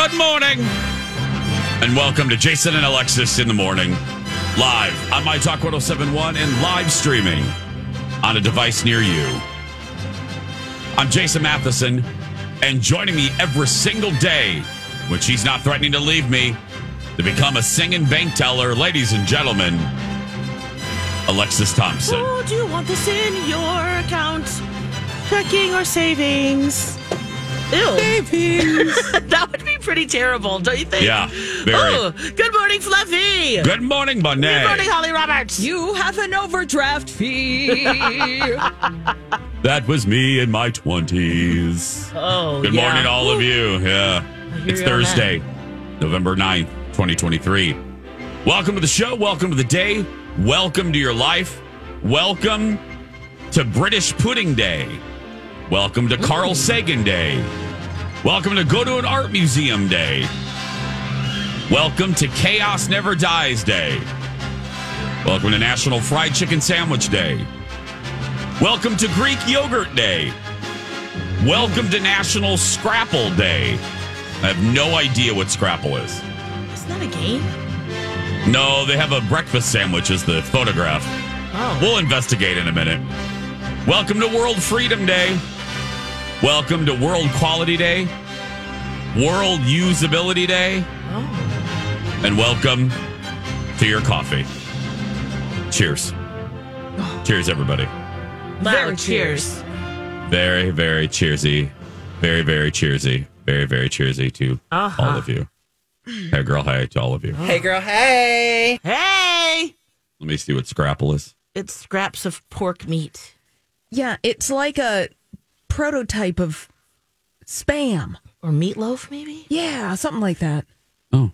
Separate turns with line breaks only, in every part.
Good morning, and welcome to Jason and Alexis in the morning, live on My Talk 1071 and live streaming on a device near you. I'm Jason Matheson, and joining me every single day when she's not threatening to leave me to become a singing bank teller, ladies and gentlemen, Alexis Thompson.
Oh, do you want this in your account? Checking or savings? Ew.
Savings.
that would be pretty terrible, don't you think?
Yeah, very.
Oh, good morning, Fluffy.
Good morning, Bunny.
Good morning, Holly Roberts.
You have an overdraft fee.
That was me in my 20s.
Oh,
Good
yeah.
morning, all of you. Yeah. It's
you on
Thursday, November 9th, 2023. Welcome to the show. Welcome to the day. Welcome to your life. Welcome to British Pudding Day. Welcome to Carl Sagan Day. Welcome to Go to an Art Museum Day. Welcome to Chaos Never Dies Day. Welcome to National Fried Chicken Sandwich Day. Welcome to Greek Yogurt Day. Welcome to National Scrapple Day. I have no idea what Scrapple is.
Isn't that a game?
No, they have a breakfast sandwich as the photograph.
Oh.
We'll investigate in a minute. Welcome to World Freedom Day. Welcome to World Quality Day. World Usability Day.
Oh.
And welcome to your coffee. Cheers. Cheers, everybody.
Loud
Very
cheers.
Very, very cheersy. Very, very cheersy. Very, very cheersy to
Uh-huh.
all of you. Hey, girl, hi to all of you.
hey, girl. Hey.
Hey!
Let me see what Scrapple is.
It's scraps of pork meat.
Yeah, it's like a prototype of spam.
Or meatloaf, maybe?
Yeah, something like that.
Oh,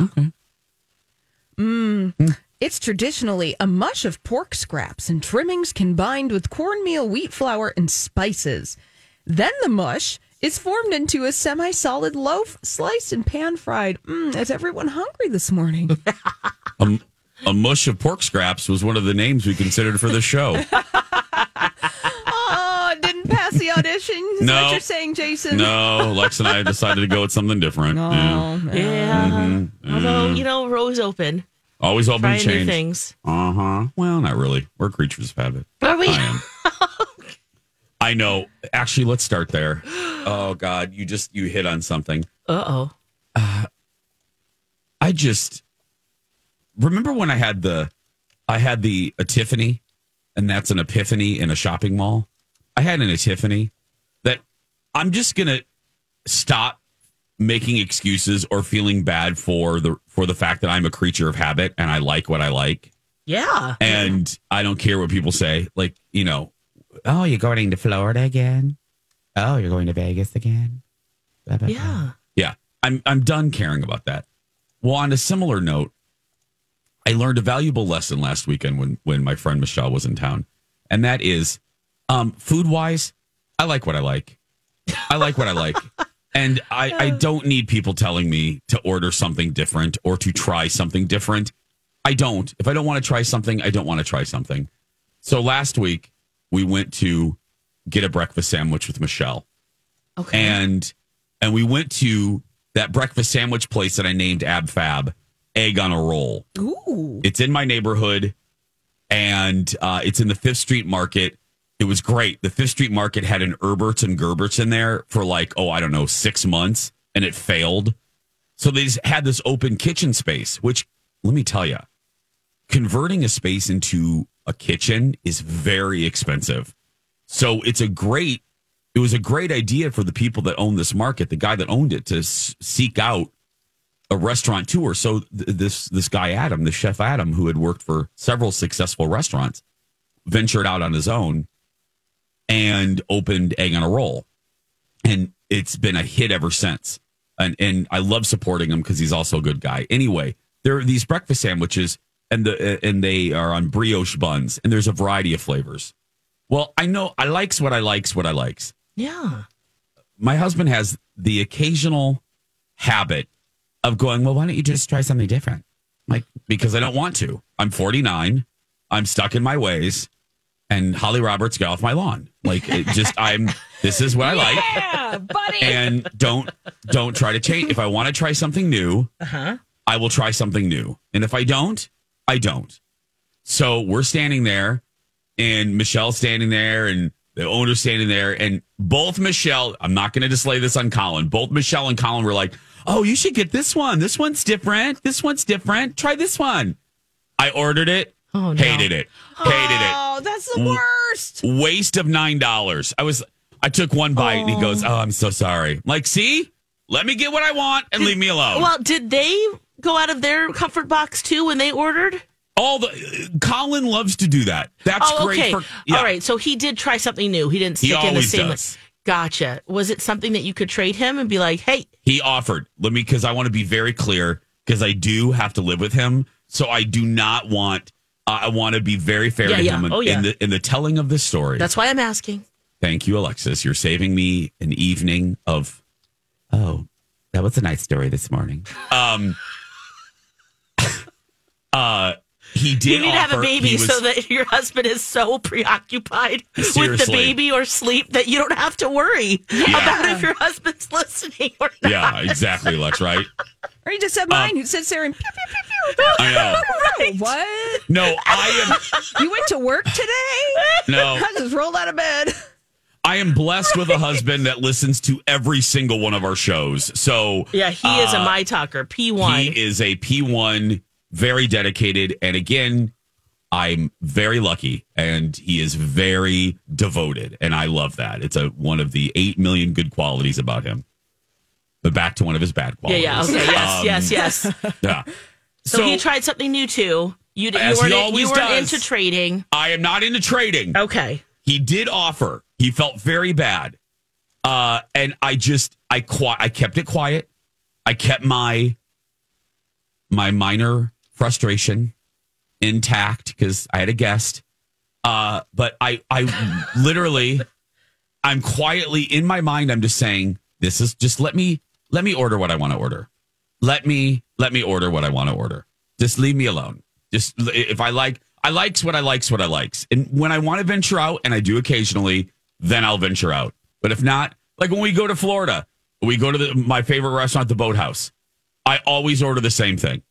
okay. Mmm.
It's traditionally a mush of pork scraps and trimmings combined with cornmeal, wheat flour, and spices. Then the mush is formed into a semi solid loaf, sliced and pan fried. Mm, is everyone hungry this morning?
A, a mush of pork scraps was one of the names we considered for the show.
it didn't pass the audition. Is
No.
what you're saying, Jason?
no, Lex and I decided to go with something different.
Oh,
Yeah.
Yeah.
Mm-hmm.
Although, you know, we're always open.
Always open
Trying
to
new
change.
things.
Uh huh. Well, not really. We're creatures of habit.
Are we?
I am. I know. Actually, let's start there. Oh God, you just you hit on something.
Uh oh.
I just remember when I had the I had the epiphany, and that's an epiphany in a shopping mall. I had an epiphany that I'm just gonna stop making excuses or feeling bad for the for the fact that I'm a creature of habit and I like what I like
Yeah.
and I don't care what people say. Like you know, oh, you're going to Florida again? Oh, you're going to Vegas again? Blah, blah, blah.
Yeah.
Yeah, I'm I'm done caring about that. Well, on a similar note, I learned a valuable lesson last weekend when when my friend Michelle was in town, and that is, um, food wise, I like what I like. I like what I like, and I I don't need people telling me to order something different or to try something different. I don't. If I don't want to try something, I don't want to try something. So last week we went to get a breakfast sandwich with Michelle
Okay.
and and we went to that breakfast sandwich place that I named Ab Fab, egg on a roll.
Ooh.
It's in my neighborhood, and uh, it's in the Fifth Street Market. It was great. The Fifth Street Market had an Erberts and Gerberts in there for like oh I don't know six months, and it failed. So they just had this open kitchen space, which let me tell you, converting a space into a kitchen is very expensive. So it's a great, it was a great idea for the people that own this market, the guy that owned it, to s- seek out a restaurant tour. So th- this this guy Adam, the chef Adam, who had worked for several successful restaurants, ventured out on his own and opened Egg on a Roll, and it's been a hit ever since. And and I love supporting him because he's also a good guy. Anyway, there are these breakfast sandwiches, and the uh, and they are on brioche buns, and there's a variety of flavors. Well, I know I likes what I likes what I likes.
yeah.
My husband has the occasional habit of going, well, why don't you just try something different? Like, because I don't want to. I'm 49. I'm stuck in my ways. And Holly Roberts got off my lawn. Like, it just, I'm, This is what I like.
Yeah, buddy.
and don't don't try to change. If I want to try something new, uh-huh. I will try something new. And if I don't, I don't. So we're standing there, and Michelle's standing there, and the owner's standing there, and both Michelle. I'm not going to display this on Colin. Both Michelle and Colin were like, "Oh, you should get this one. This one's different. This one's different. Try this one." I ordered it.
Oh, no.
Hated it. Oh. Hated it
oh, that's the mm. worst.
waste of nine dollars. I was I took one bite and he goes, Oh, oh I'm so sorry. I'm like, see? Let me get what I want and leave me alone.
Well, did they go out of their comfort box too when they ordered?
All the Colin loves to do that. That's
oh,
great
okay.
for yeah.
All right. So he did try something new. He didn't
He
stick in the
always
same.
does.
Gotcha. Was it something that you could trade him and be like, "Hey,
He offered. Let me because I want to be very clear because I do have to live with him. So I do not want I want to be very fair
Yeah,
to
yeah.
him in,
Oh, yeah.
in the in the telling of this story.
that's why I'm asking."
Thank you, Alexis. You're saving me an evening of. Oh, that was a nice story this morning. Um. uh, he did.
You need to have a baby
was-
so that your husband is so preoccupied with the baby or sleep that you don't have to worry about if your husband's listening or not.
Yeah, exactly, Lex. Right?
Or you just have mine who sits there and pew, pew, pew, pew.
I know.
Right.
What?
No, I am.
You went to work today?
No,
I just rolled out of bed.
I am blessed with a husband that listens to every single one of our shows. So
Yeah, he is a my talker. P1.
He is a P1, very dedicated. And again, I'm very lucky and he is very devoted. And I love that. It's a one of the 8 million good qualities about him. But back to one of his bad
yeah,
qualities.
yeah. Okay. Yes,
Um,
yes, yes.
Yeah.
So, he tried something new too. You, you weren't, you weren't into trading.
I am not into trading.
Okay.
He did offer. He felt very bad. Uh, and I just I qui- I kept it quiet. I kept my my minor frustration intact because I had a guest. Uh, but I I literally I'm quietly in my mind I'm just saying this is just let me let me order what I want to order. Let me let me order what I want to order. Just leave me alone. Just if I like I likes what I likes what I likes. And when I want to venture out and I do occasionally, then I'll venture out. But if not, like when we go to Florida, we go to the, my favorite restaurant, the Boathouse. I always order the same thing.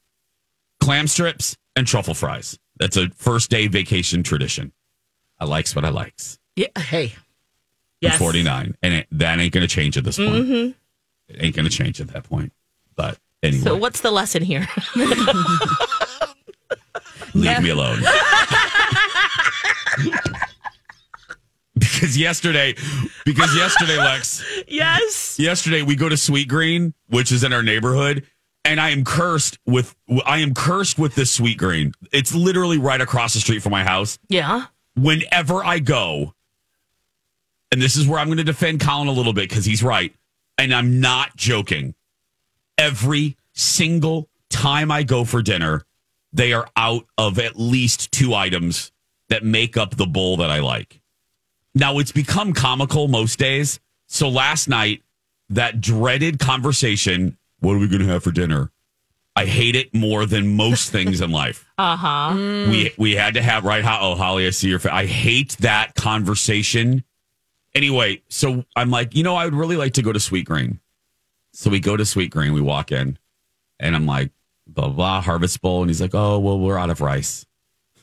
Clam strips and truffle fries. That's a first day vacation tradition. I likes what I likes.
Yeah. Hey. Yes. Mm-hmm.
49 and it, that ain't going to change at this point. It ain't going to change at that point. But anyway,
So what's the lesson here?
leave me alone. because yesterday, because yesterday, Lex,
yes.
yesterday we go to Sweetgreen, which is in our neighborhood, and I am cursed with I am cursed with this Sweetgreen. It's literally right across the street from my house.
Yeah.
Whenever I go, and this is where I'm going to defend Colin a little bit because he's right, and I'm not joking. Every single time I go for dinner, they are out of at least two items that make up the bowl that I like. Now it's become comical most days. So last night, that dreaded conversation, what are we going to have for dinner? I hate it more than most things in life.
Uh huh.
We we had to have right. Ho- Oh, Holly, I see your. Fa- I hate that conversation. Anyway, so I'm like, you know, I would really like to go to Sweetgreen. So we go to Sweetgreen. We walk in, and I'm like, blah blah Harvest Bowl, and he's like, oh well, we're out of rice.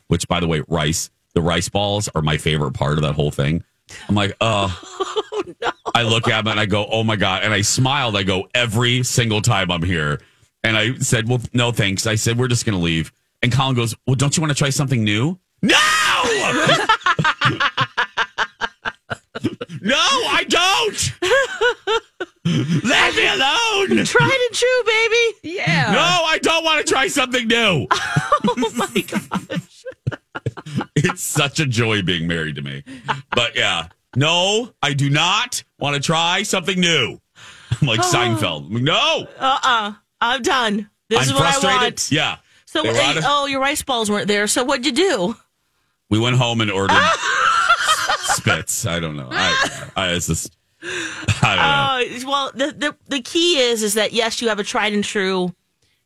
Which, by the way, rice. The rice balls are my favorite part of that whole thing. I'm like, uh, oh, no!" I look at him and I go, oh my God. And I smiled. I go, every single time I'm here. And I said, well, no, thanks. I said, we're just going to leave. And Colin goes, well, don't you want to try something new? No! no, I don't! Leave me alone!
Tried and true, baby.
Yeah.
No, I don't want to try something new.
Oh my gosh.
it's such a joy being married to me. But yeah, no, I do not want to try something new. I'm like Seinfeld. No,
Uh uh I'm done. This
I'm
is what
frustrated.
I want.
Yeah.
So,
They were of-
oh, your rice balls weren't there. So what'd you do?
We went home and ordered spits. I don't know. I, I it's just, I don't know.
Uh, well, the, the the key is is that yes, you have a tried and true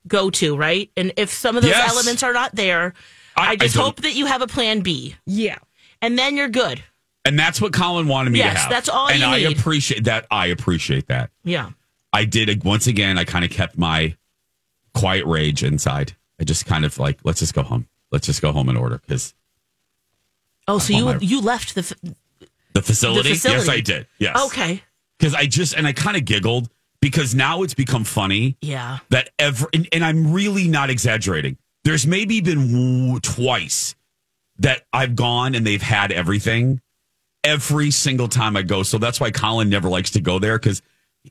go to right, and if some of those
Yes.
elements are not there,
I-
I, just
I
hope that you have a plan B,
Yeah.
and then you're good.
And that's what Colin wanted me
Yes,
to have.
that's all
And
you
I
need.
appreciate that. I appreciate that.
Yeah.
I did once again. I kind of kept my quiet rage inside. I just kind of like, let's just go home. Let's just go home and order because
Oh, so you
my-
you left the. F-
the facility. Yes. I did. Yes.
Okay.
Because I just and I kind of giggled because now it's become funny
Yeah.
that every and, and I'm really not exaggerating. There's maybe been twice that I've gone and they've had everything every single time I go. So that's why Colin never likes to go there because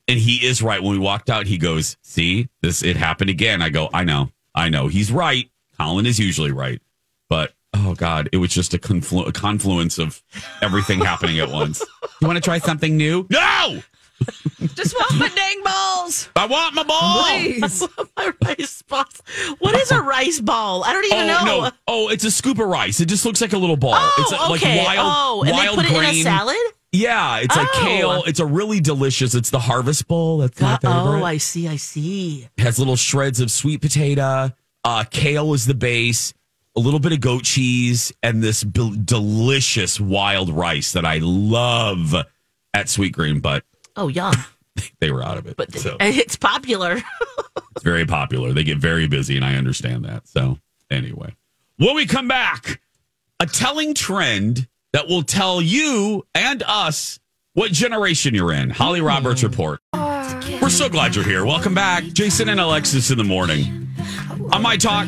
and he is right. When we walked out, he goes, "See, this it happened again." I go, "I know, I know." He's right. Colin is usually right, but oh god, it was just a, conflu- a confluence of everything happening at once. You want to try something new? No,
Just want my dang balls.
I want my ball.
Please.
My rice balls. What is a rice ball? I don't even
Oh
know.
no! Oh, it's a scoop of rice. It just looks like a little ball.
Oh,
it's a,
okay.
like wild,
oh, and
wild
they put
grain.
it in a salad.
Yeah, it's like
Oh.
kale. It's a really delicious. It's the harvest bowl. That's my
Uh,
favorite.
oh, I see. I see.
has little shreds of sweet potato. Uh, kale is the base. A little bit of goat cheese and this b- delicious wild rice that I love at Sweetgreen, but
Oh, yum.
they were out of it.
But
so
it's popular.
it's very popular. They get very busy, and I understand that. So anyway, when we come back, a telling trend that will tell you and us what generation you're in. Holly mm. Roberts report. We're so glad you're here. Welcome back, Jason and Alexis in the morning on my talk.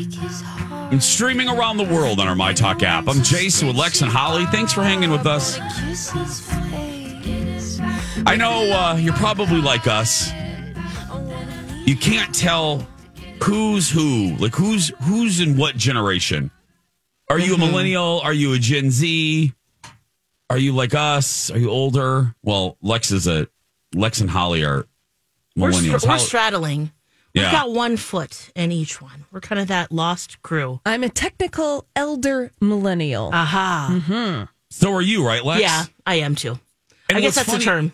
And streaming around the world on our My Talk app. I'm Jason with Lex and Holly. Thanks for hanging with us. I know uh, you're probably like us. You can't tell who's who, like who's who's in what generation. Are you a millennial? Are you a Gen Z? Are you like us? Are you older? Well, Lex is a Lex and Holly are
We're, str-
millennials.
we're straddling. We've
Yeah.
got one foot in each one. We're kind of that lost crew.
I'm a technical elder millennial.
Aha.
so are you, right, Lex?
Yeah, I am too.
And
I guess that's
funny-
the term.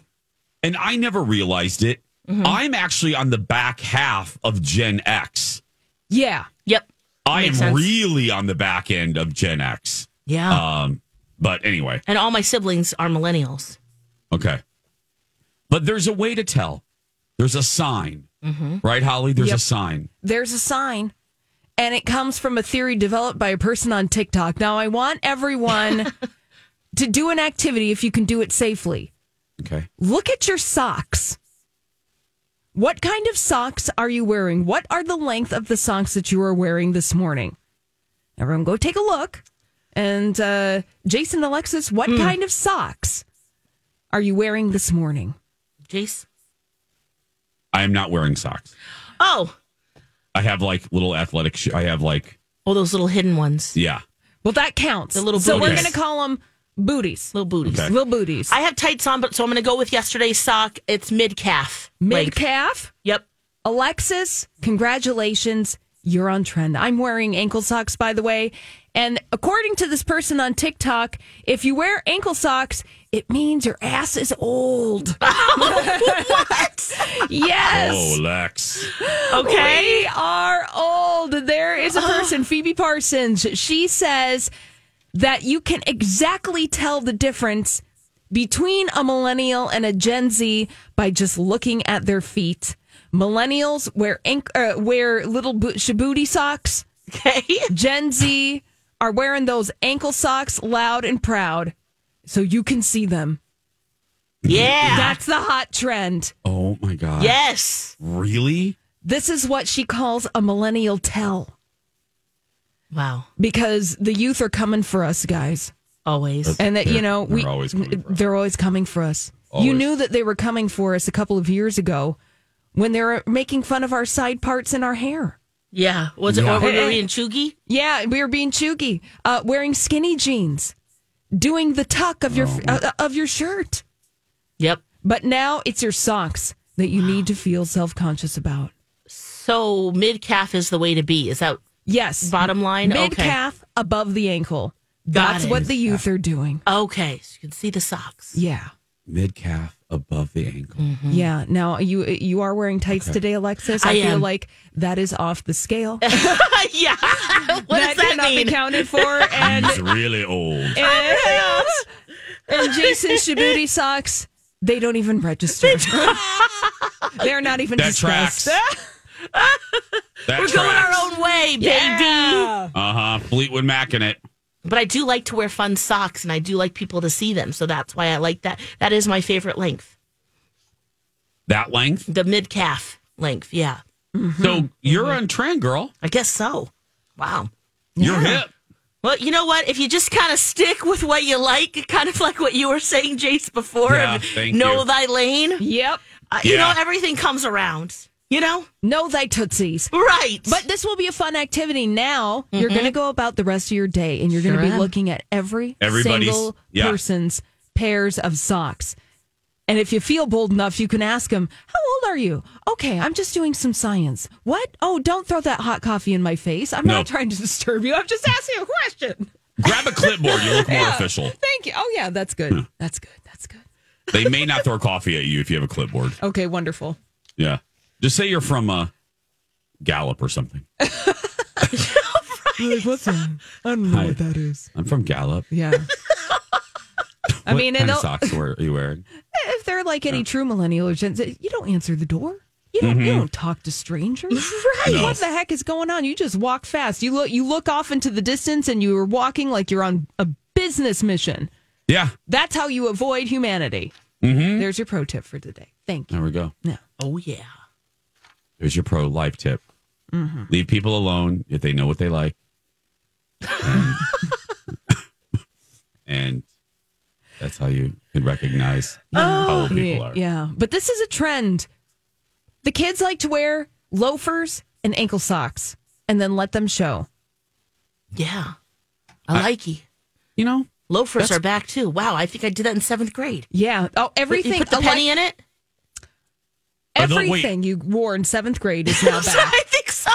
And I never realized it. I'm actually on the back half of Gen X.
yeah.
Yep.
I am
sense.
really on the back end of Gen X.
Yeah.
Um, but anyway,
and all my siblings are millennials.
okay. But there's a way to tell. There's a sign,
Mm-hmm.
right, Holly? There's
Yep.
a sign.
There's a sign, and it comes from a theory developed by a person on TikTok. Now, I want everyone to do an activity if you can do it safely.
Okay.
Look at your socks. What kind of socks are you wearing? What are the length of the socks that you are wearing this morning? Everyone, go take a look. And uh, Jason, Alexis, what kind of socks are you wearing this morning?
Jace.
I am not wearing socks.
Oh,
I have like little athletic. Sh- I have like
oh, those little hidden ones,
yeah.
Well, that counts.
The little
so we're
booties.
going to call them booties.
little booties.
Okay.
Little booties.
I have tights on, but so I'm going to go with yesterday's sock. It's mid calf.
Mid calf.
Yep.
Alexis, congratulations. You're on trend. I'm wearing ankle socks, by the way. And according to this person on TikTok, if you wear ankle socks, it means your ass is old. What? yes.
Oh, Lex.
Okay.
We are old. There is a person, Phoebe Parsons. She says that you can exactly tell the difference between a millennial and a Gen Z by just looking at their feet. Millennials wear ink, uh, wear little bo- shabooty socks.
Okay.
Gen Z are wearing those ankle socks loud and proud so you can see them.
Yeah.
That's the hot trend.
Oh my god.
yes.
Really?
This is what she calls a millennial tell.
Wow.
because the youth are coming for us guys
Always.
and that you
They're-
know
they're
we
always coming for us.
they're always coming for us you knew that they were coming for us a couple of years ago when they were making fun of our side parts in our hair
Yeah. Was it
Yeah.
or were we
hey.
being cheugy?
yeah we were being cheugy uh, wearing skinny jeans doing the tuck of your
Oh.
uh, of your shirt
Yep.
but now it's your socks that you need to feel self-conscious about
So mid calf is the way to be. Is that
yes
bottom line?
mid
Okay.
calf above the ankle
Got
that's
it.
what the youth are doing
Okay. So you can see the socks.
yeah
Mid calf above the ankle.
Yeah. Now you you are wearing tights today, Alexis. I,
I
feel
am.
like that is off the scale.
yeah. what does that
cannot
mean?
be counted for. And
He's really old.
and And Jason Shibuti socks, they don't even register. They're not even
That
discussed.
tracks. That
We're going our own way, baby.
Yeah.
Uh huh. Fleetwood Mac in it.
But I do like to wear fun socks, and I do like people to see them. So that's why I like that. That is my favorite length,
That length.
the mid calf length. Yeah,
So you're on trend, girl.
I guess so. Wow.
You're hip.
Well, you know what? If you just kind of stick with what you like, kind of like what you were saying, Jace, before,
Yeah, thank
know
you.
thy lane,
Yep.
uh, you know, everything comes around. You know?
Know thy tootsies.
Right.
But this will be a fun activity. Now you're going to mm-hmm. go about the rest of your day and you're going to be
am.
looking at every
Everybody's-
single
yeah.
person's pairs of socks. And if you feel bold enough, you can ask them, How old are you? Okay, I'm just doing some science. What? Oh, don't throw that hot coffee in my face. I'm
No.
not trying to disturb you. I'm just asking a question.
Grab a clipboard. You look more
Yeah.
official.
Thank you. Oh, yeah, that's good. Hmm. That's good. That's good.
They may not throw coffee at you if you have a clipboard.
Okay, wonderful.
Yeah. Just say you're from uh, Gallup or something.
Like, what's that? I don't know
Hi.
what that is.
I'm from Gallup.
Yeah. I
what
mean,
kind
and
of
they'll-
socks are you wearing?
if they're like any true millennial or Gen Z, you don't answer the door. You don't, you don't talk to strangers. Right.
Mm-hmm. No.
What the heck is going on? You just walk fast. You look you look off into the distance and you are walking like you're on a business mission.
Yeah.
That's how you avoid humanity.
Mm-hmm.
There's your pro tip for today. Thank you.
There we go.
Yeah.
oh, yeah.
There's your pro life tip.
Mm-hmm.
Leave people alone if they know what they like. And, and that's how you can recognize how old people
Yeah,
are.
yeah. But this is a trend. The kids like to wear loafers and ankle socks and then let them show.
Yeah. I, like you.
You know?
Loafers are back too. Wow, I think I did that in seventh grade.
Yeah. Oh,
You
everything.
put the
like-
penny in it?
Are the- wait.
everything you wore in seventh grade is now back.
I think so.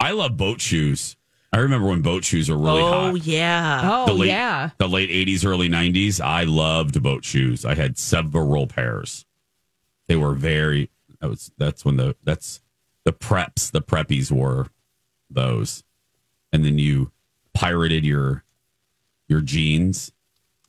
I love boat shoes. I remember when boat shoes were really hot.
oh,
hot.
yeah.
Oh
the late,
yeah.
The late 80s, early 90s. I loved boat shoes. I had several pairs. They were very, that was, that's when the, that's the preps, the preppies wore those. And then you pirated your, your jeans.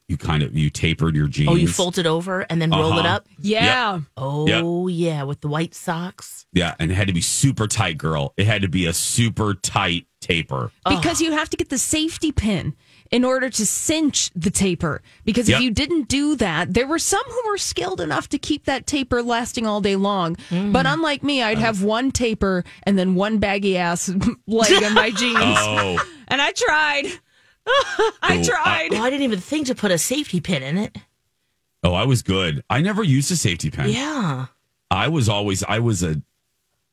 You kind of, you tapered your jeans.
Oh, you fold it over and then roll it
Uh-huh.
up?
Yeah.
Oh, yeah, with the white socks.
Yeah. And it had to be super tight, girl. It had to be a super tight taper.
Because you have to get the safety pin in order to cinch the taper. Because
Yep.
if you didn't do that, there were some who were skilled enough to keep that taper lasting all day long. But unlike me, I'd have one taper and then one baggy ass leg in my jeans.
Oh,
And I tried. I tried.
Oh, I didn't even think to put a safety pin in it.
oh, I was good. I never used a safety pin.
Yeah.
I was always I was a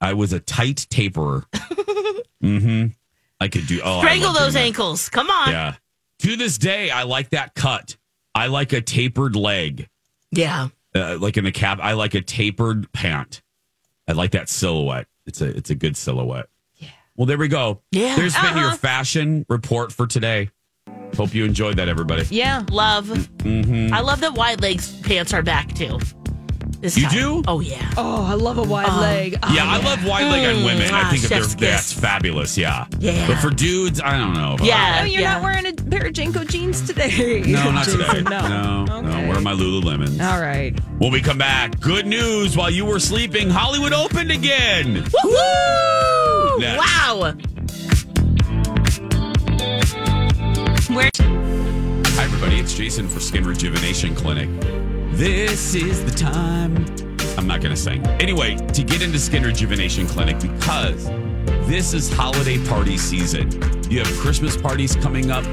I was a tight taperer. mm-hmm. I could do oh
Strangle those
that.
ankles. Come on.
Yeah. To this day, I like that cut. I like a tapered leg,
Yeah.
uh, like in the cap. I like a tapered pant. I like that silhouette. It's a it's a good silhouette. Yeah. Well, there we go.
Yeah.
There's been
Uh-huh.
your fashion report for today. Hope you enjoyed that, everybody.
Yeah.
Love.
Mm-hmm.
I love that wide legs pants are back too. This
You
time.
do?
Oh, yeah.
Oh, I love a wide leg. Oh,
Yeah, I love wide leg on women. I
ah,
think that
chef's
they're-
kiss.
that's fabulous. Yeah.
Yeah.
But for dudes, I don't know.
Yeah.
Oh, you're
yeah.
not wearing a pair of JNCO jeans today.
No, not today.
No.
no, no. Where are my Lululemons?
All right.
When we come back, good news. While you were sleeping, Hollywood opened again.
Woo!
Next.
Wow.
Everybody. It's Jason for Skin Rejuvenation Clinic. This is the time. I'm not going to sing. Anyway, to get into Skin Rejuvenation Clinic, because this is holiday party season. You have Christmas parties coming up,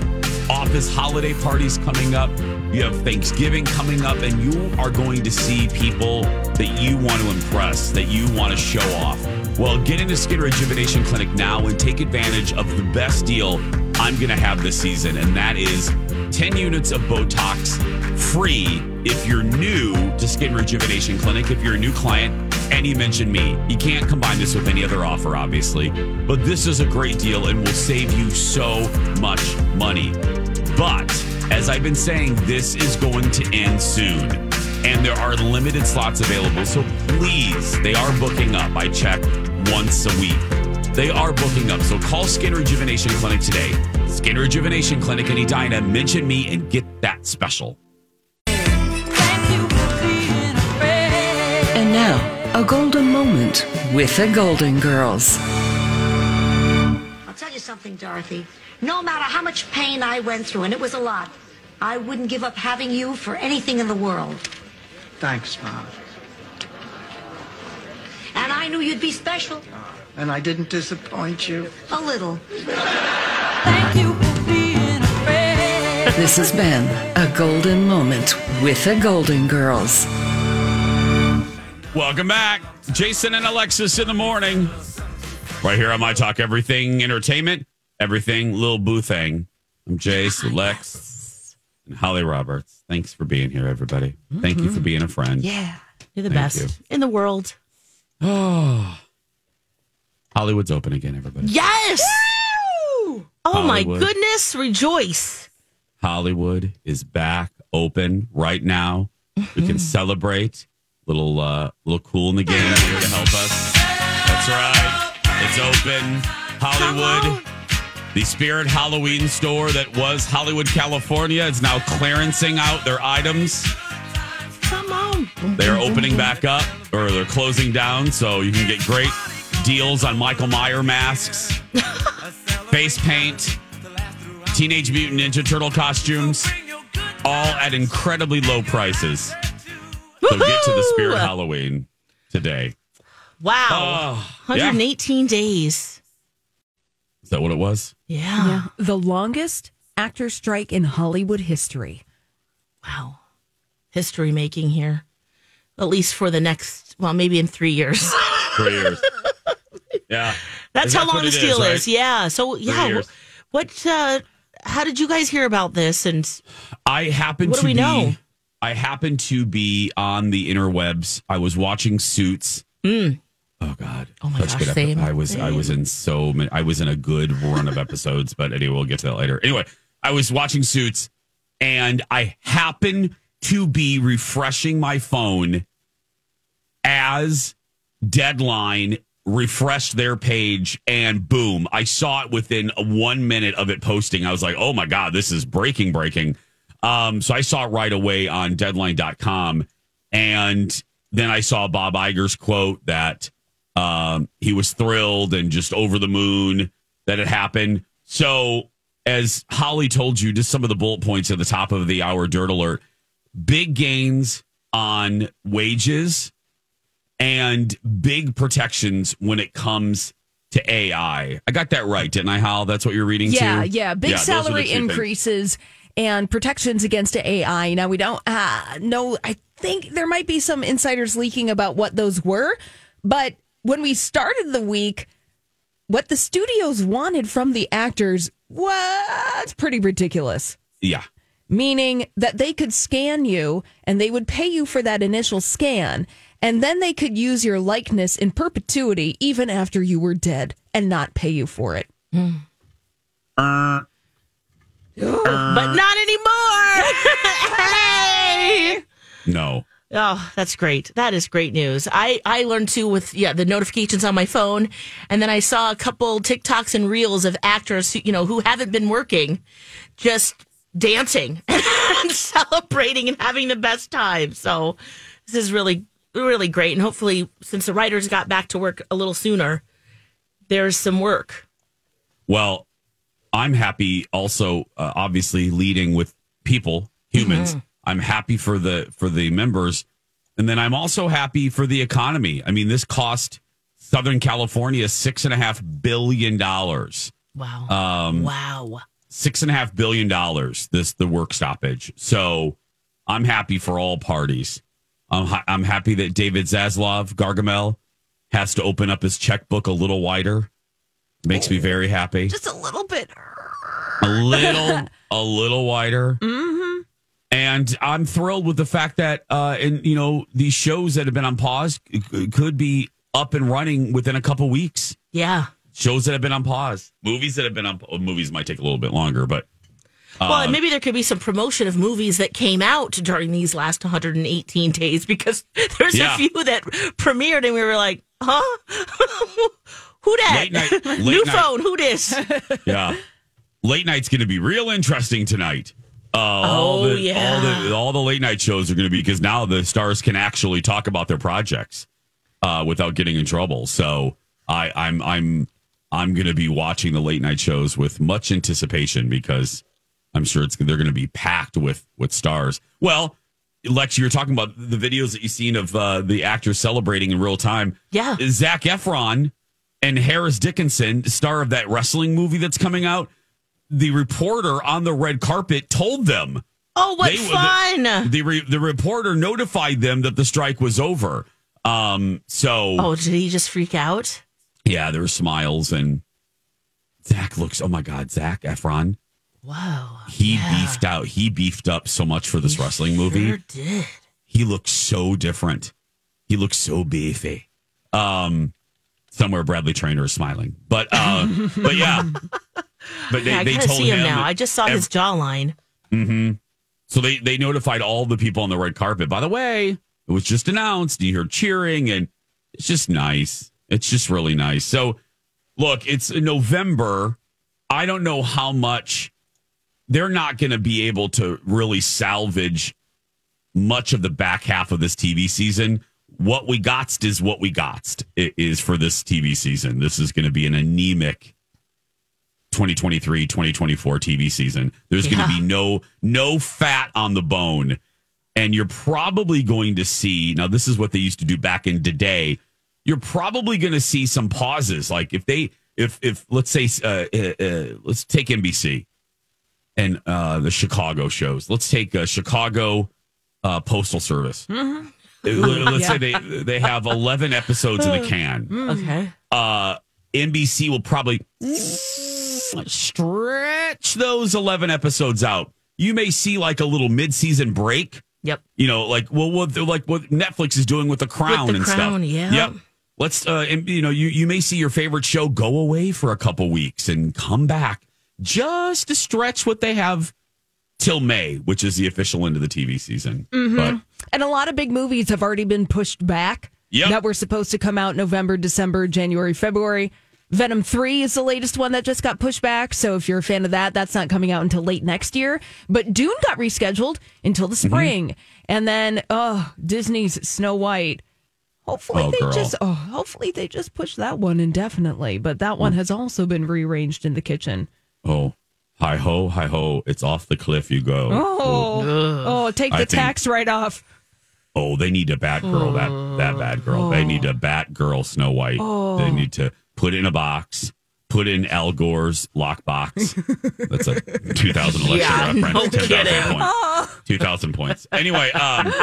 office holiday parties coming up, you have Thanksgiving coming up, and you are going to see people that you want to impress, that you want to show off. Well, get into Skin Rejuvenation Clinic now and take advantage of the best deal I'm going to have this season, and that is 10 units of Botox free if you're new to Skin Rejuvenation Clinic, if you're a new client and you mention me. You can't combine this with any other offer, obviously, but this is a great deal and will save you so much money. But as I've been saying, this is going to end soon. And there are limited slots available. So please, they are booking up. I check once a week. They are booking up. So call Skin Rejuvenation Clinic today. Skin Rejuvenation Clinic in Edina. Mention me and get that special.
And now, a golden moment with the Golden Girls.
I'll tell you something, Dorothy. No matter how much pain I went through, and it was a lot, I wouldn't give up having you for anything in the world.
Thanks, Mom.
And I knew you'd be special.
And I didn't disappoint you.
A little.
This has been a golden moment with the Golden Girls.
Welcome back. Jason and Alexis in the morning. Right here on My Talk Everything Entertainment, Everything Lil Boo Thing. I'm Jace, Lex, and Holly Roberts. Thanks for being here, everybody. Thank you for mm-hmm. being a friend.
Yeah. You're the
Thank
best
you.
in the world. Oh.
Hollywood's open again, everybody.
Yes. Oh my goodness. Rejoice.
Hollywood is back open right now. We can celebrate. Little uh little cool in the game here to help us. That's right. It's open. Hollywood. The Spirit Halloween store that was Hollywood, California is now clearancing out their items.
Come on.
They're opening back up or they're closing down, so you can get great deals on Michael Meyer masks, face paint, Teenage Mutant Ninja Turtle costumes, all at incredibly low prices. So get to the Spirit
Woohoo!
Halloween today.
Wow.
Oh, yeah.
118 days.
Is that what it was?
Yeah.
The longest actor strike in Hollywood history.
Wow. History making here. At least for the next, well, maybe in three years.
Three years. yeah.
That's how
what
long this deal
right?
is. Yeah. So, yeah. What, uh, how did you guys hear about this? And
I happen
What
to
do we
be
know?
I happen to be on the interwebs. I was watching Suits. Oh God!
Oh, my
Such
gosh,
good epi-
same,
I was I was in so many. I was in a good run of episodes, but anyway, we'll get to that later. Anyway, I was watching Suits, and I happen to be refreshing my phone as Deadline refreshed their page, and boom, I saw it within one minute of it posting. I was like, oh my God, this is breaking, breaking. Um, so I saw it right away on deadline.com. And then I saw Bob Iger's quote that um, he was thrilled and just over the moon that it happened. So, as Holly told you, just some of the bullet points at the top of the hour dirt alert big gains on wages and big protections when it comes to AI. I got that right, didn't I, Hal? That's what you're reading
Yeah,
too?
yeah. Big
the
salary
two things.
increases and protections against AI. Now, we don't uh, know. I think there might be some insiders leaking about what those were. But when we started the week, what the studios wanted from the actors was pretty ridiculous.
Yeah.
meaning that they could scan you and they would pay you for that initial scan and then they could use your likeness in perpetuity even after you were dead and not pay you for it.
but not anymore. hey.
No.
Oh, that's great. That is great news. I, I learned too with yeah the notifications on my phone, and then I saw a couple TikToks and reels of actors who, you know who haven't been working, just dancing and celebrating and having the best time. So this is really really great, and hopefully since the writers got back to work a little sooner, there's some work.
Well, I'm happy also, uh, obviously leading with people, humans. I'm happy for the for the members, and then I'm also happy for the economy. I mean, this cost Southern California six and a half billion dollars.
Wow.
Um,
wow.
Six and a half billion dollars. This the work stoppage. So I'm happy for all parties. I'm, ha- I'm happy that David Zaslav Gargamel has to open up his checkbook a little wider. Makes me very happy.
Just a little bit.
a little a little wider mm-hmm. and i'm thrilled with the fact that uh and you know these shows that have been on pause could be up and running within a couple weeks
Yeah.
shows that have been on pause movies that have been on oh, movies might take a little bit longer but
Well, and maybe there could be some promotion of movies that came out during these last 118 days because there's
Yeah.
a few that premiered and we were like, huh? Who that?
late night late
New
night-
phone. Who this?
Yeah. Late night's going to be real interesting tonight. Uh, all
Oh,
the,
yeah.
all the all the late night shows are going to be because now the stars can actually talk about their projects uh, without getting in trouble. So I, I'm I'm I'm going to be watching the late night shows with much anticipation because I'm sure it's they're going to be packed with with stars. Well, Lex, you were talking about the videos that you've seen of uh, the actors celebrating in real time.
Yeah.
Zac Efron and Harris Dickinson, star of that wrestling movie that's coming out. The reporter on the red carpet told them.
Oh, what
They-
fun!
The the, re, the reporter notified them that the strike was over. Um. So
oh, did he just freak out?
yeah, there were smiles and Zac looks. Oh my God, Zac Efron.
Whoa.
He
yeah.
beefed out. He beefed up so much for this wrestling movie.
Sure did.
He looks so different. He looks so beefy. Um, somewhere Bradley Trainer is smiling, but uh, but yeah, but they,
Yeah, I
they told
see him,
him
now. I just saw his jawline.
So they they notified all the people on the red carpet. By the way, it was just announced. You hear cheering, and it's just nice. It's just really nice. So look, it's November. I don't know how much they're not going to be able to really salvage much of the back half of this TV season. What we got is what we got is for this TV season. This is going to be an anemic 2023 2024 TV season. There's going to be no no fat on the bone. And you're probably going to see now this is what they used to do back in the day. You're probably going to see some pauses like if they if if let's say uh, uh, uh, let's take NBC and uh, the Chicago shows. Let's take uh, Chicago uh, Postal Service. Uh, Let's say they they have 11 episodes in the can
Okay.
uh, NBC will probably stretch those 11 episodes out. You may see like a little mid-season break,
Yep.
you know, like well what like what Netflix is doing with the Crown
With The
and
Crown,
stuff.
yeah.
Yep. Let's uh and, you know, you you may see your favorite show go away for a couple weeks and come back just to stretch what they have till May, which is the official end of the TV season.
Mm-hmm.
But
And a lot of big movies have already been pushed back
Yep.
that were supposed to come out November, December, January, February. Venom 3 is the latest one that just got pushed back. So if you're a fan of that, that's not coming out until late next year. But Dune got rescheduled until the
Mm-hmm.
spring. And then, oh, Disney's Snow White. Hopefully
Oh,
they
girl.
just oh, hopefully they just push that one indefinitely. But that one has also been rearranged in the kitchen.
Oh, hi ho, hi ho, it's off the cliff you go.
Oh, oh, take
I
the
think-
tax right off.
Oh, they need a bat girl. That that bad girl. They need a bat girl. Snow White. They need to put in a box. Put in Al Gore's lockbox. That's a 2011
Yeah,
reference.
no
10,000
kidding.
points. 2,000 points. Anyway, um,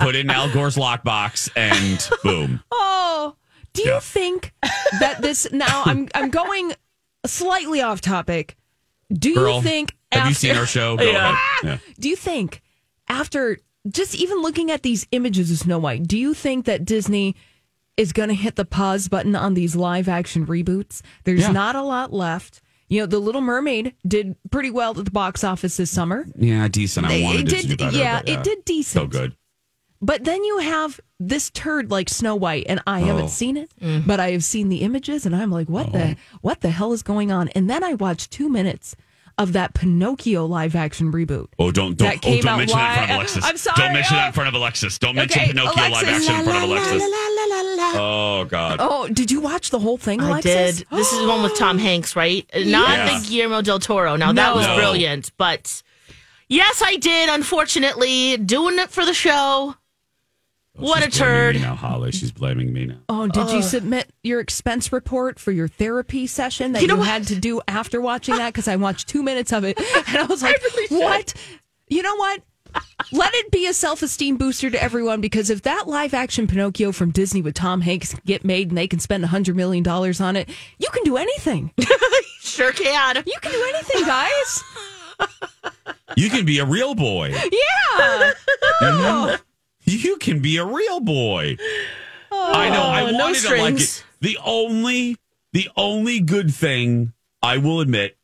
put in Al Gore's lockbox and boom.
Oh, do you
Yeah.
think that this now? I'm I'm going slightly off topic. Do
Girl,
you think?
have you
after-
seen our show?
Yeah.
Yeah.
Do you think after just even looking at these images of Snow White, do you think that Disney is going to hit the pause button on these live action reboots? There's
Yeah.
not a lot left. You know, The Little Mermaid did pretty well at the box office this summer.
Yeah, decent. I wanted it to
did-
do better.
yeah,
but,
it did decent.
So good.
But then you have this turd like Snow White, and I
Oh.
haven't seen it, mm. but I have seen the images, and I'm like, what the oh. what the hell is going on? And then I watched two minutes of that Pinocchio live action reboot.
Oh, don't don't oh, don't
out
mention that in front of Alexis.
I'm sorry,
Don't mention that
oh.
in front of Alexis. Don't mention
Okay,
Pinocchio live
Alexis.
action in front of
La, la,
Alexis.
la, la, la, la, la.
Oh God.
Oh, did you watch the whole thing,
I did. This is the one with Tom Hanks, right? Not
Yeah.
the Guillermo del Toro. Now that was
No.
brilliant, but yes, I did. Unfortunately, doing it for the show. What a
She's blaming
turd!
Me now, Holly. She's blaming me now.
Oh, did you submit your expense report for your therapy session that
You
you,
know what?
had to do after watching that? Because I watched two minutes of it and I was like, what? You know what? Let it be a self esteem booster to everyone because if that live action Pinocchio from Disney with Tom Hanks get made and they can spend $100 million on it, you can do anything.
Sure can.
You can do anything, guys.
You can be a real boy.
Yeah.
You can be a real boy. I know. I
Oh, no
wanted to like it. The only, the only good thing I will admit,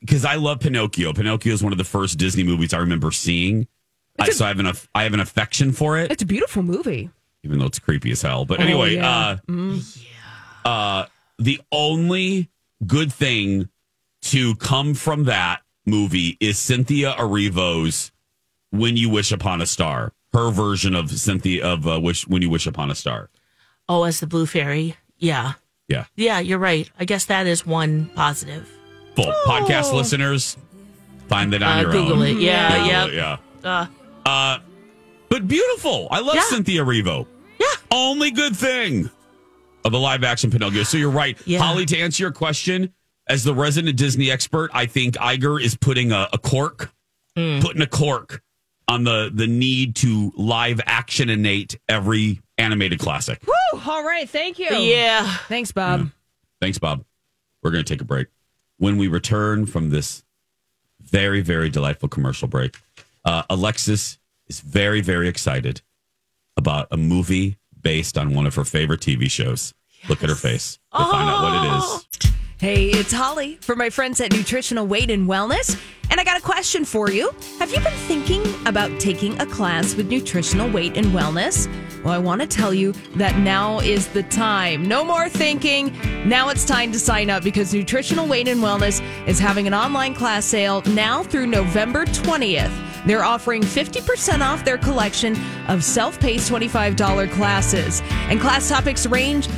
because I love Pinocchio. Pinocchio is one of the first Disney movies I remember seeing. I, so I have an I have an affection for it,
It's a beautiful movie.
even though it's creepy as hell. But anyway,
yeah.
uh, uh, the only good thing to come from that movie is Cynthia Erivo's "When You Wish Upon a Star." Her version of Cynthia of uh, "Wish When You Wish Upon a Star."
Oh, as the blue fairy. Yeah.
Yeah,
Yeah, you're right. I guess that is one positive.
full podcast listeners find that on
Uh,
your
Google
own.
it. Yeah,
Google
yeah.
it, yeah. Uh, but beautiful. I love
Yeah.
Cynthia Erivo.
Yeah.
Only good thing of the live action Pinocchio. So you're right.
Yeah.
Holly, to answer your question, as the resident Disney expert, I think Iger is putting a, a cork,
Hmm.
putting a cork on the the need to live action innate every animated classic.
Woo! All right, thank you.
Yeah.
Thanks, Bob.
Thanks, Bob. We're going to take a break. When we return from this very, very delightful commercial break, uh, Alexis is very, very excited about a movie based on one of her favorite TV shows. Look at her face. We'll find out what it is.
Hey, it's Holly for my friends at Nutritional Weight and Wellness. And I got a question for you. Have you been thinking about taking a class with Nutritional Weight and Wellness? Well, I want to tell you that now is the time. No more thinking. Now it's time to sign up because Nutritional Weight and Wellness is having an online class sale now through November 20th. They're offering 50% off their collection of self paced $25 classes. And class topics range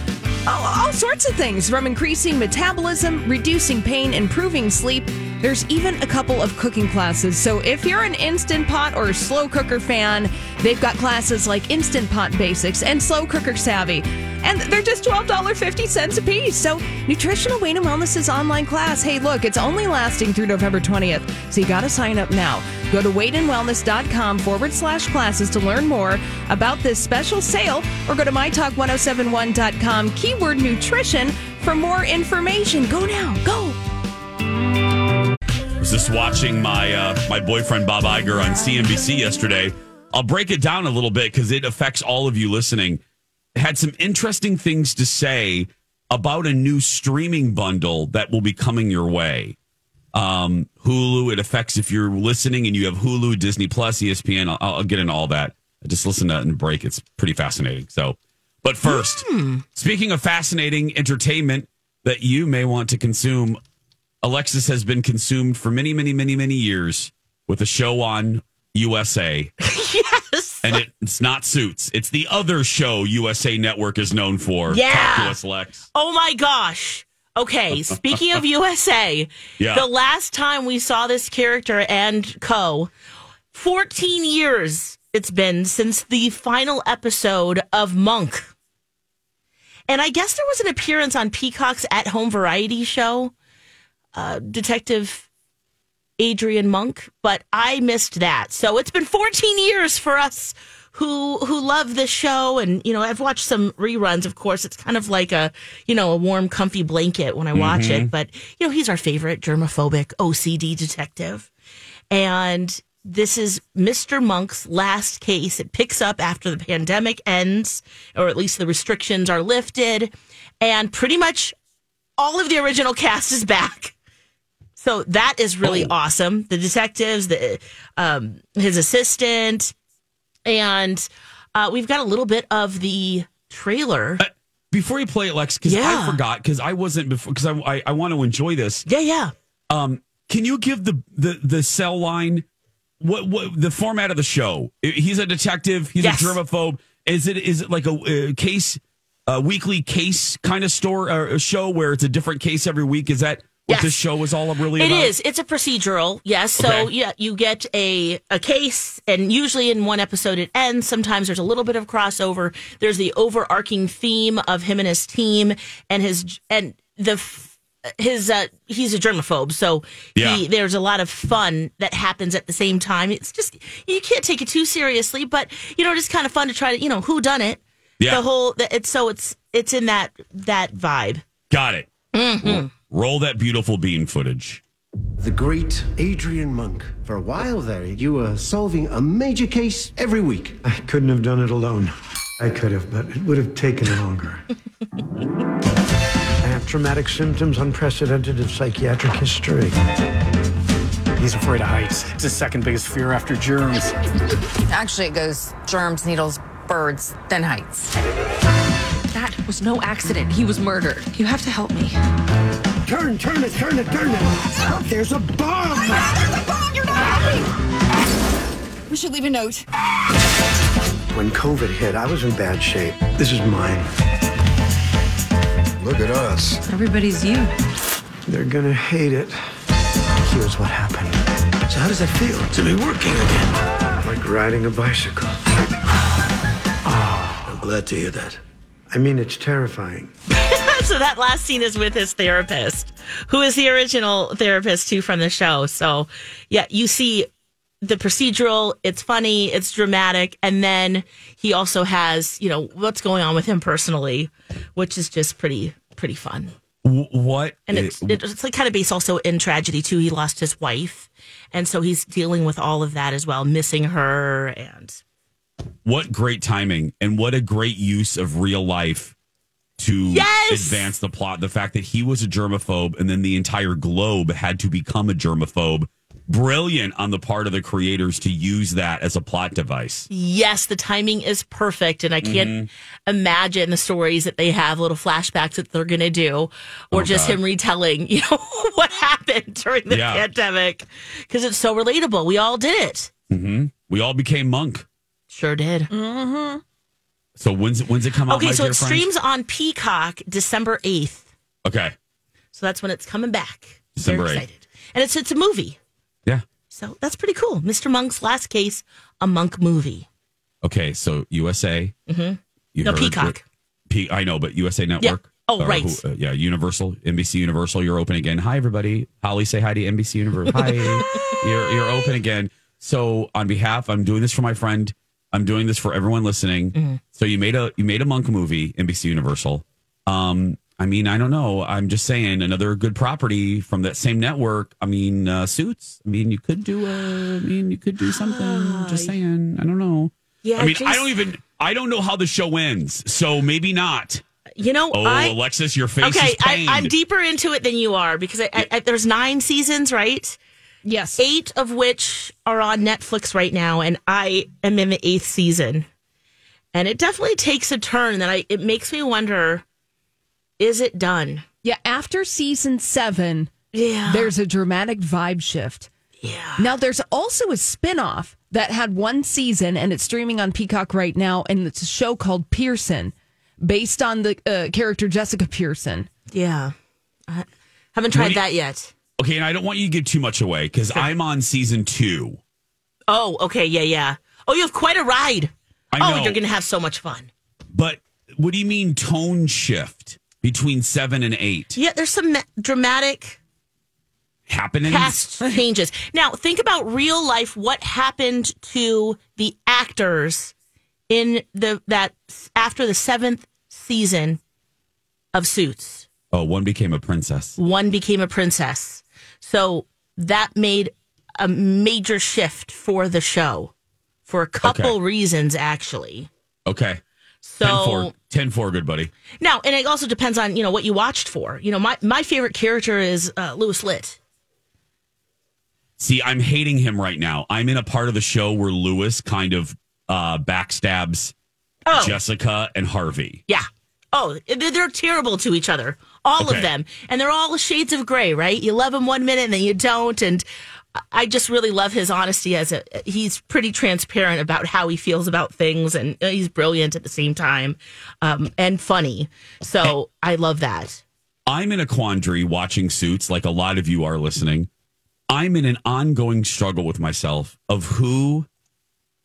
all, all sorts of things from increasing metabolism, reducing pain, improving sleep. There's even a couple of cooking classes. So if you're an Instant Pot or slow cooker fan, they've got classes like Instant Pot Basics and Slow Cooker Savvy. And they're just $12.50 a piece. So Nutritional Weight and Wellness's online class, hey, look, it's only lasting through November 20th. So you got to sign up now. Go to weightandwellness.com forward slash classes to learn more about this special sale or go to mytalk1071.com keyword nutrition for more information. Go now. Go.
Was just watching my uh, my boyfriend Bob Iger on CNBC yesterday. I'll break it down a little bit because it affects all of you listening. Had some interesting things to say about a new streaming bundle that will be coming your way. Um, Hulu. It affects if you're listening and you have Hulu, Disney Plus, ESPN. I'll, I'll get into all that. I just listen to it and break. It's pretty fascinating. So, but first, speaking of fascinating entertainment that you may want to consume, Alexis has been consumed for many, many, many, many years with a show on USA.
Yes.
And it, it's not Suits. It's the other show USA Network is known for.
Yeah.
Talk to us, Lex.
Oh my gosh. Okay, speaking of USA,
Yeah.
the last time we saw this character and co, 14 years it's been since the final episode of Monk. And I guess there was an appearance on Peacock's at home variety show, uh, Detective Adrian Monk, but I missed that. So it's been 14 years for us who who love this show. And you know I've watched some reruns. Of course it's kind of like a you know a warm comfy blanket when I watch it. But you know he's our favorite germophobic OCD detective. And this is Mr. Monk's last case. It picks up after the pandemic ends or at least the restrictions are lifted. And pretty much all of the original cast is back so that is really awesome. The detectives, the um, his assistant, and uh, we've got a little bit of the trailer.
Before you play it, Lex, because I forgot, because I wasn't before, because I, I, I want to enjoy this.
Yeah, yeah.
Um, can you give the, the, the cell line, what, what the format of the show? He's a detective. He's
Yes.
a germaphobe. Is it is it like a, uh case, a weekly case kind of store or a show where it's a different case every week? Is that what
Yes.
this show is all really
It
about?
is. It's a procedural. Yes. So
Okay.
yeah, you get a a case, and usually in one episode it ends. Sometimes there's a little bit of crossover. There's the overarching theme of him and his team, and his and the his uh he's a germaphobe so
Yeah.
he there's a lot of fun that happens at the same time it's just you can't take it too seriously but you know it's kind of fun to try to you know who done it
Yeah.
the whole the- it's so it's it's in that that vibe
Got it.
Mm-hmm.
Roll that beautiful bean footage.
The great Adrian Monk. For a while there, you were solving a major case every week.
I couldn't have done it alone. I could have, but it would have taken longer. I have traumatic symptoms unprecedented in psychiatric history.
He's afraid of heights. It's his second biggest fear after germs.
Actually, it goes germs, needles, birds, then heights.
That was no accident. He was murdered. You have to help me.
turn, turn it, turn it, turn it. There's a bomb. There's a bomb. You're dying.
We should leave a note.
When COVID hit, I was in bad shape. This is mine.
Look at us.
Everybody's you.
They're gonna hate it. Here's what happened. So how does that feel to be working again? Like riding a bicycle.
Oh, I'm glad to hear that.
I mean, it's terrifying.
so that last scene is with his therapist, who is the original therapist too from the show. So yeah, you see the procedural, it's funny, it's dramatic, and then he also has, you know, what's going on with him personally, which is just pretty pretty fun.
What?
And it's
it-
it's like kind of based also in tragedy too. He lost his wife, and so he's dealing with all of that as well, missing her and
what great timing and what a great use of real life to
Yes!
advance the plot. The fact that he was a germaphobe and then the entire globe had to become a germaphobe. Brilliant on the part of the creators to use that as a plot device.
Yes, the timing is perfect, and I can't
Mm-hmm.
imagine the stories that they have, little flashbacks that they're going to do, or
Oh,
just
God.
him retelling, you know, what happened during the
Yeah.
pandemic, because it's so relatable. We all did it.
hmm We all became monk.
Sure did.
So when's it, when's it come out?
Okay,
my
so
dear
it
friends?
streams on Peacock December eighth.
Okay,
So that's when it's coming back.
December
Very
8th.
excited, and it's it's a movie.
yeah.
So that's pretty cool. Mr. Monk's last case, a monk movie.
Okay, so USA. Mm-hmm. You
No,
heard
Peacock.
what- P- I know, but USA Network.
Oh, right.
who- uh, yeah, Universal, NBC Universal. You're open again. Hi, everybody. Holly, say hi to NBC Universal. Hi, you're you're open again. So, on behalf, I'm doing this for my friend. I'm doing this for everyone listening.
Mm-hmm.
So you made a you made a monk movie, NBC Universal. Um, I mean, I don't know. I'm just saying another good property from that same network. I mean, uh, Suits. I mean, you could do a. I mean, you could do something. just saying. I don't know.
Yeah,
I mean, I don't even. I don't know how the show ends, so maybe not.
You know,
Oh,
I
Alexis, your face
okay. I, I'm deeper into it than you are because I, I, there's nine seasons, right?
Yes.
Eight of which are on Netflix right now, and I am in the eighth season. And it definitely takes a turn that I. It makes me wonder: Is it done?
Yeah, after season seven,
Yeah.
there's a dramatic vibe shift.
Yeah.
Now, there's also a spin-off that had one season and it's streaming on Peacock right now, and it's a show called Pearson, based on the uh, character Jessica Pearson.
Yeah. I haven't tried
do you-
that yet.
Okay, and I don't want you to give too much away because I'm on season two.
Oh, okay. Yeah, yeah. Oh, you have quite a ride.
I
Oh, you're going to have so much fun.
But what do you mean tone shift between seven and eight?
Yeah, there's some dramatic
Happening?
cast changes. Now, think about real life. What happened to the actors in the that after the seventh season of Suits?
Oh, one became a princess.
One became a princess, so that made a major shift for the show for a couple
Okay.
reasons, actually.
Okay.
So
10 4. 10 4, good buddy.
now, and it also depends on you know what you watched for. You know, my my favorite character is uh, Louis Litt.
See, I'm hating him right now. I'm in a part of the show where Louis kind of uh, backstabs
Oh.
Jessica and Harvey.
Yeah. Oh, they're they're terrible to each other, all
Okay.
of them, and they're all shades of gray, right? You love him one minute and then you don't, and I just really love his honesty as a. He's pretty transparent about how he feels about things, and uh, he's brilliant at the same time, um, and funny. So I love that.
I'm in a quandary watching Suits, like a lot of you are listening. I'm in an ongoing struggle with myself of who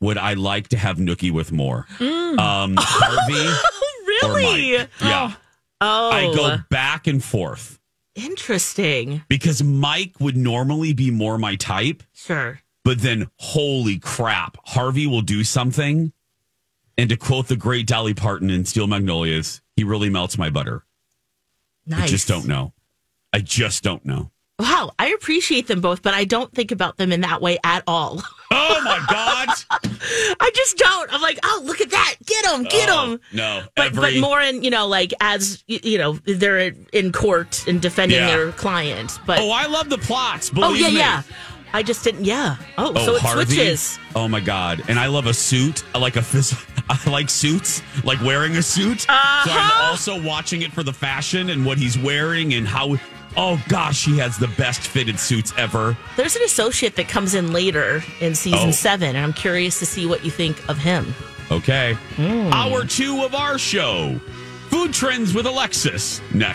would I like to have Nookie with more? Um, Harvey
Oh,
or
really?
Yeah.
Oh,
I go oh. back and forth
interesting.
because Mike would normally be more my type,
Sure.
but then holy crap, Harvey will do something. And to quote the great Dolly Parton in Steel Magnolias, he really melts my butter.
Nice.
I just don't know. I just don't know.
Wow, I appreciate them both, but I don't think about them in that way at all.
Oh my God.
I just don't. I'm like, oh, look at that. Get him, get
Oh,
him.
No.
But,
every,
but more in, you know, like as, you know, they're in court and defending
Yeah.
their client. But,
Oh, I love the plots.
oh, yeah,
me.
yeah. I just didn't, yeah. Oh,
Oh,
so it
Harvey.
switches.
Oh my god! And I love a suit. I like a phys- I like suits, like wearing a suit. So
Uh-huh.
I'm also watching it for the fashion and what he's wearing and how Oh gosh, she has the best fitted suits ever.
There's an associate that comes in later in season
Oh.
seven, and I'm curious to see what you think of him.
Okay. Hmm. Hour two of our show. Food trends with Alexis next.